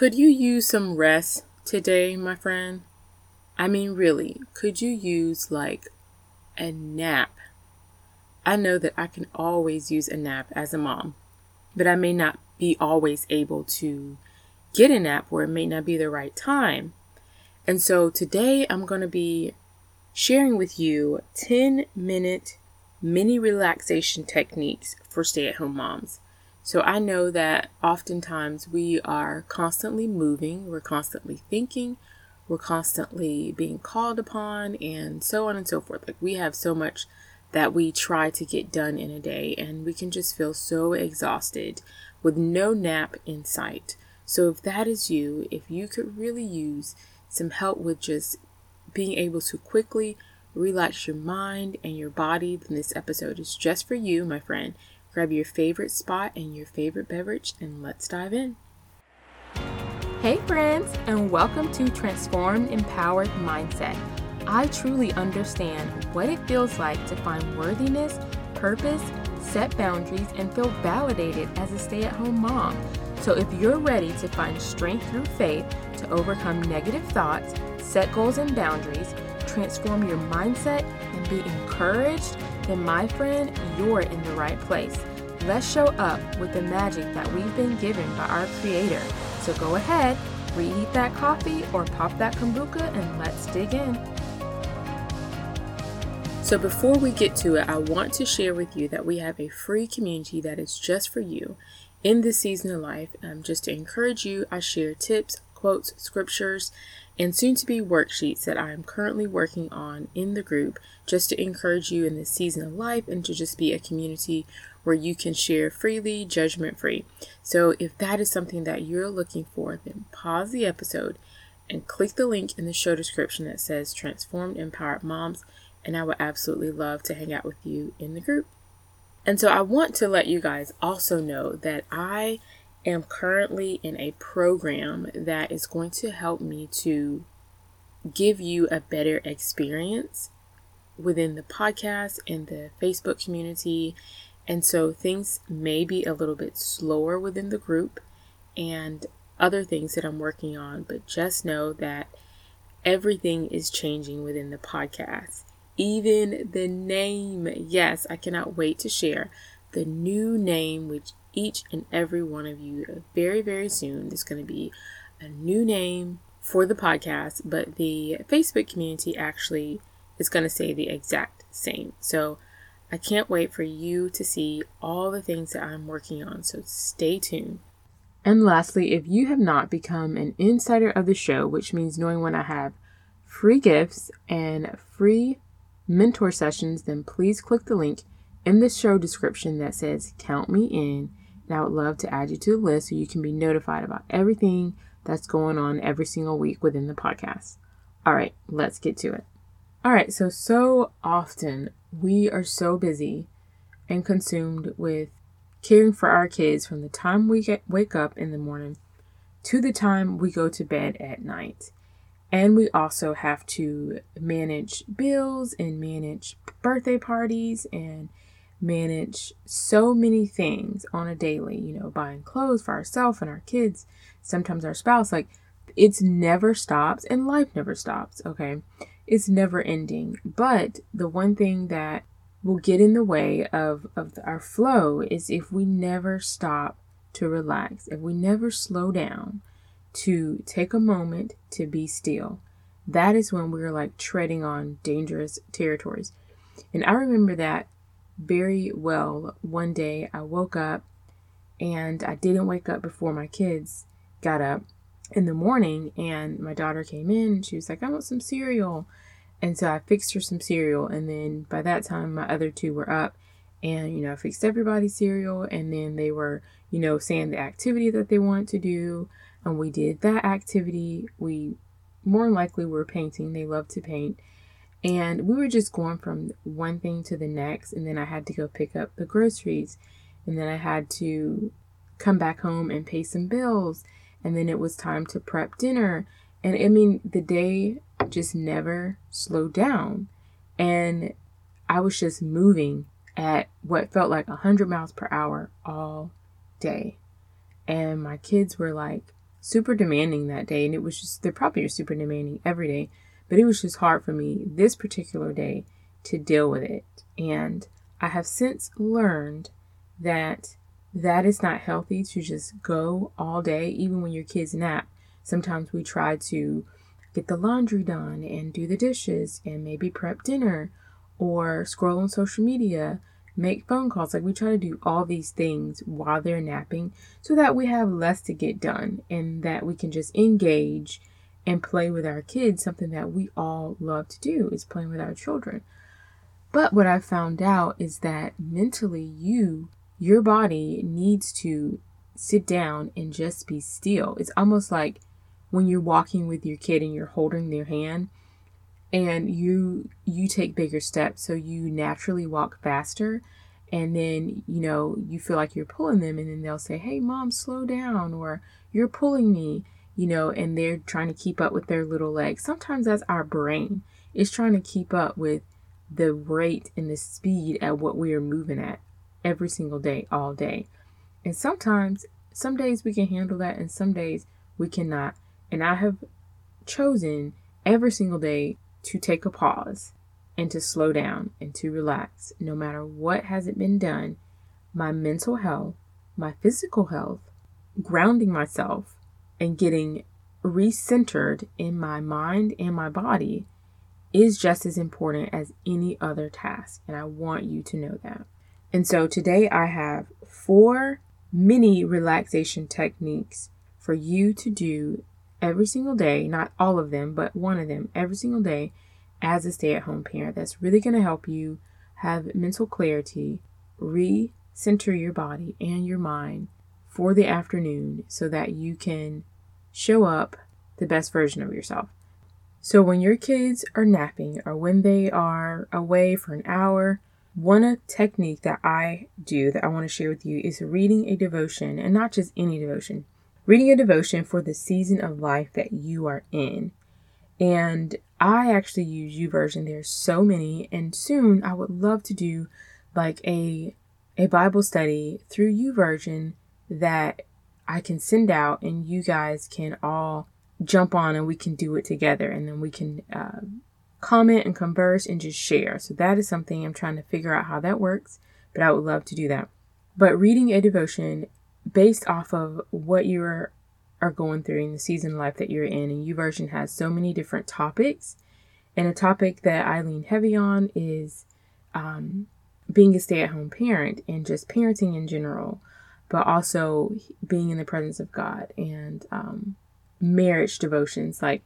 Could you use some rest today, my friend? I mean, really, could you use like a nap? I know that I can always use a nap as a mom, but I may not be always able to get a nap or it may not be the right time. And so today I'm going to be sharing with you 10 minute mini relaxation techniques for stay at home moms. So I know that oftentimes we are constantly moving, we're constantly thinking, we're constantly being called upon, and so on and so forth. Like we have so much that we try to get done in a day, and we can just feel so exhausted with no nap in sight. So if that is you, if you could really use some help with just being able to quickly relax your mind and your body, then this episode is just for you, my friend. Grab your favorite spot and your favorite beverage, and let's dive in. Hey, friends, and welcome to Transformed Empowered Mindset. I truly understand what it feels like to find worthiness, purpose, set boundaries, and feel validated as a stay at home mom. So, if you're ready to find strength through faith to overcome negative thoughts, set goals and boundaries, transform your mindset, and be encouraged, then my friend, you're in the right place. Let's show up with the magic that we've been given by our Creator. So go ahead, reheat that coffee or pop that kombucha and let's dig in. So, before we get to it, I want to share with you that we have a free community that is just for you in this season of life. Um, just to encourage you, I share tips, quotes, scriptures, and soon to be worksheets that I am currently working on in the group just to encourage you in this season of life and to just be a community where you can share freely, judgment free. So, if that is something that you're looking for, then pause the episode and click the link in the show description that says Transformed Empowered Moms, and I would absolutely love to hang out with you in the group. And so, I want to let you guys also know that I am currently in a program that is going to help me to give you a better experience within the podcast and the Facebook community. And so things may be a little bit slower within the group and other things that I'm working on, but just know that everything is changing within the podcast. Even the name. Yes, I cannot wait to share the new name which each and every one of you uh, very, very soon. There's going to be a new name for the podcast, but the Facebook community actually is going to say the exact same. So I can't wait for you to see all the things that I'm working on. So stay tuned. And lastly, if you have not become an insider of the show, which means knowing when I have free gifts and free mentor sessions, then please click the link in the show description that says Count Me In and I would love to add you to the list so you can be notified about everything that's going on every single week within the podcast. All right, let's get to it. All right, so so often we are so busy and consumed with caring for our kids from the time we get wake up in the morning to the time we go to bed at night. And we also have to manage bills and manage birthday parties and manage so many things on a daily, you know, buying clothes for ourselves and our kids, sometimes our spouse. Like, it's never stops and life never stops, okay? It's never ending. But the one thing that will get in the way of, of our flow is if we never stop to relax, if we never slow down to take a moment to be still. That is when we're like treading on dangerous territories. And I remember that very well. One day I woke up and I didn't wake up before my kids got up in the morning and my daughter came in she was like, I want some cereal. And so I fixed her some cereal and then by that time my other two were up and you know, I fixed everybody's cereal and then they were, you know, saying the activity that they want to do and we did that activity. We more likely were painting. They love to paint and we were just going from one thing to the next. And then I had to go pick up the groceries. And then I had to come back home and pay some bills. And then it was time to prep dinner. And I mean, the day just never slowed down. And I was just moving at what felt like 100 miles per hour all day. And my kids were like super demanding that day. And it was just, they're probably super demanding every day, but it was just hard for me this particular day to deal with it. And I have since learned that that is not healthy to just go all day, even when your kids nap. Sometimes we try to get the laundry done and do the dishes and maybe prep dinner or scroll on social media, make phone calls. Like we try to do all these things while they're napping so that we have less to get done and that we can just engage and play with our kids, something that we all love to do is playing with our children. But what I found out is that mentally, you, your body needs to sit down and just be still. It's almost like when you're walking with your kid and you're holding their hand and you you take bigger steps. So you naturally walk faster and then you know you feel like you're pulling them and then they'll say hey mom slow down or you're pulling me you know and they're trying to keep up with their little legs. Sometimes that's our brain. It's trying to keep up with the rate and the speed at what we are moving at every single day all day and sometimes some days we can handle that and some days we cannot and i have chosen every single day to take a pause and to slow down and to relax, no matter what hasn't been done, my mental health, my physical health, grounding myself, and getting recentered in my mind and my body is just as important as any other task. And I want you to know that. And so today I have four mini relaxation techniques for you to do every single day, not all of them, but one of them every single day as a stay at home parent. That's really going to help you have mental clarity, re-center your body and your mind for the afternoon so that you can show up the best version of yourself. So, when your kids are napping or when they are away for an hour, one technique that I do that I want to share with you is reading a devotion, and not just any devotion, reading a devotion for the season of life that you are in. And I actually use YouVersion. There's so many, and soon I would love to do like a a Bible study through YouVersion that I can send out, and you guys can all jump on, and we can do it together, and then we can uh, comment and converse and just share. So that is something I'm trying to figure out how that works, but I would love to do that. But reading a devotion based off of what you're are going through in the season of life that you're in. And YouVersion has so many different topics. And a topic that I lean heavy on is um, being a stay at home parent and just parenting in general, but also being in the presence of God and um, marriage devotions. Like,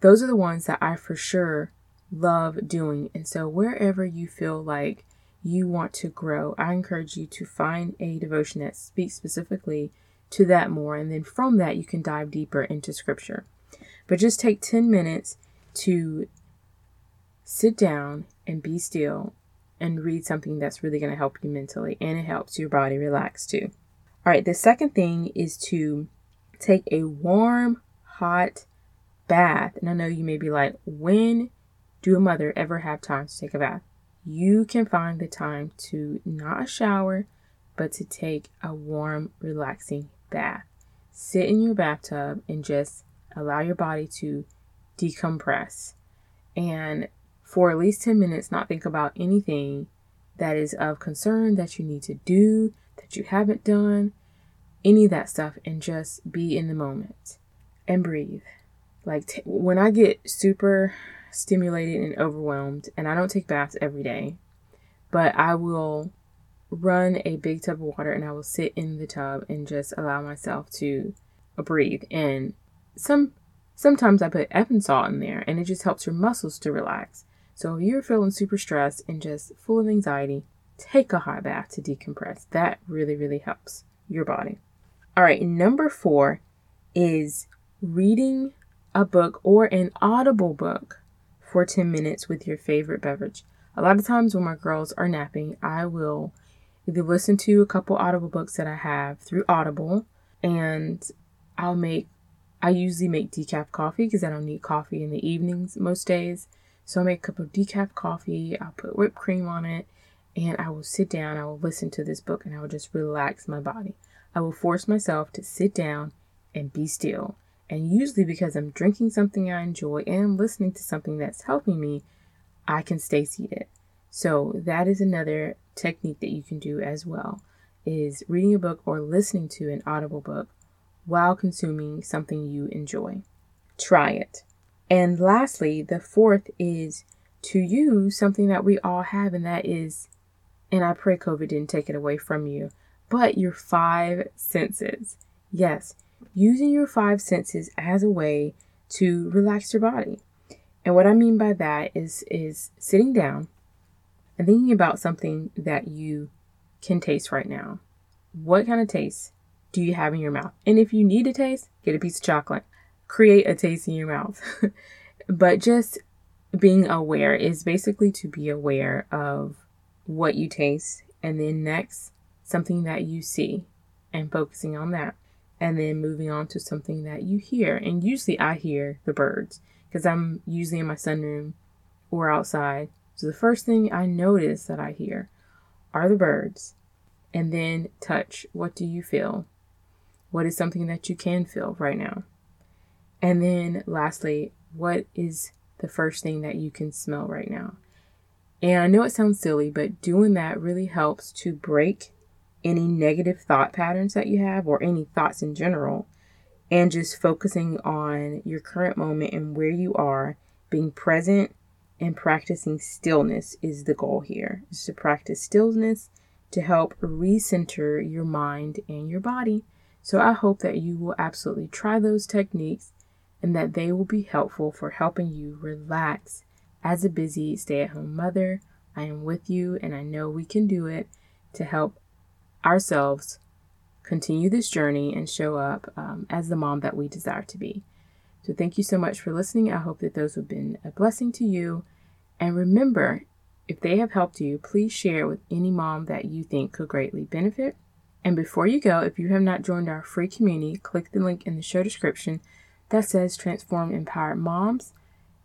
those are the ones that I for sure love doing. And so, wherever you feel like you want to grow, I encourage you to find a devotion that speaks specifically to that more. And then from that, you can dive deeper into scripture. But just take 10 minutes to sit down and be still and read something that's really going to help you mentally and it helps your body relax too. All right, the second thing is to take a warm, hot bath. And I know you may be like, when do a mother ever have time to take a bath? You can find the time to not a shower, but to take a warm, relaxing bath. Sit in your bathtub and just allow your body to decompress. And for at least 10 minutes, not think about anything that is of concern that you need to do, that you haven't done, any of that stuff, and just be in the moment and breathe. Like t- when I get super stimulated and overwhelmed, and I don't take baths every day, but I will run a big tub of water and I will sit in the tub and just allow myself to breathe. And some sometimes I put Epsom salt in there and it just helps your muscles to relax. So if you're feeling super stressed and just full of anxiety, take a hot bath to decompress. That really, really helps your body. All right, number four is reading a book or an audible book for 10 minutes with your favorite beverage. A lot of times when my girls are napping, I will either listen to a couple Audible books that I have through Audible, and I'll make, I usually make decaf coffee because I don't need coffee in the evenings most days. So I'll make a cup of decaf coffee, I'll put whipped cream on it, and I will sit down, I will listen to this book, and I will just relax my body. I will force myself to sit down and be still. And usually, because I'm drinking something I enjoy and listening to something that's helping me, I can stay seated. So, that is another technique that you can do as well is reading a book or listening to an audible book while consuming something you enjoy. Try it. And lastly, the fourth is to use something that we all have, and that is, and I pray COVID didn't take it away from you, but your five senses. Yes, using your five senses as a way to relax your body. And what I mean by that is is sitting down and thinking about something that you can taste right now. What kind of taste do you have in your mouth? And if you need a taste, get a piece of chocolate. Create a taste in your mouth. but just being aware is basically to be aware of what you taste and then next something that you see and focusing on that and then moving on to something that you hear. And usually i hear the birds because i'm usually in my sunroom or outside. So the first thing i notice that i hear are the birds. And then touch what do you feel? What is something that you can feel right now? And then lastly what is the first thing that you can smell right now. And I know it sounds silly, but doing that really helps to break any negative thought patterns that you have or any thoughts in general and just focusing on your current moment and where you are, being present and practicing stillness is the goal here. Is to practice stillness to help recenter your mind and your body. So I hope that you will absolutely try those techniques and that they will be helpful for helping you relax. As a busy stay at home mother, I am with you and I know we can do it to help ourselves continue this journey and show up um, as the mom that we desire to be. So, thank you so much for listening. I hope that those have been a blessing to you. And remember, if they have helped you, please share with any mom that you think could greatly benefit. And before you go, if you have not joined our free community, click the link in the show description that says Transform Empowered Moms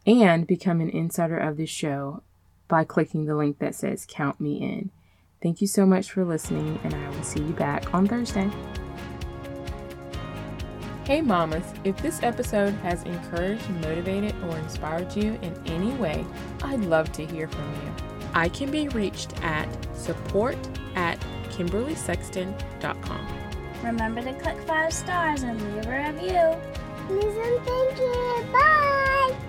and become an insider of this show by clicking the link that says Count Me In. Thank you so much for listening, and I will see you back on Thursday. Hey, mamas, if this episode has encouraged, motivated, or inspired you in any way, I'd love to hear from you. I can be reached at support at KimberleySexton.com. Remember to click five stars and leave a review. Listen, thank you. Bye.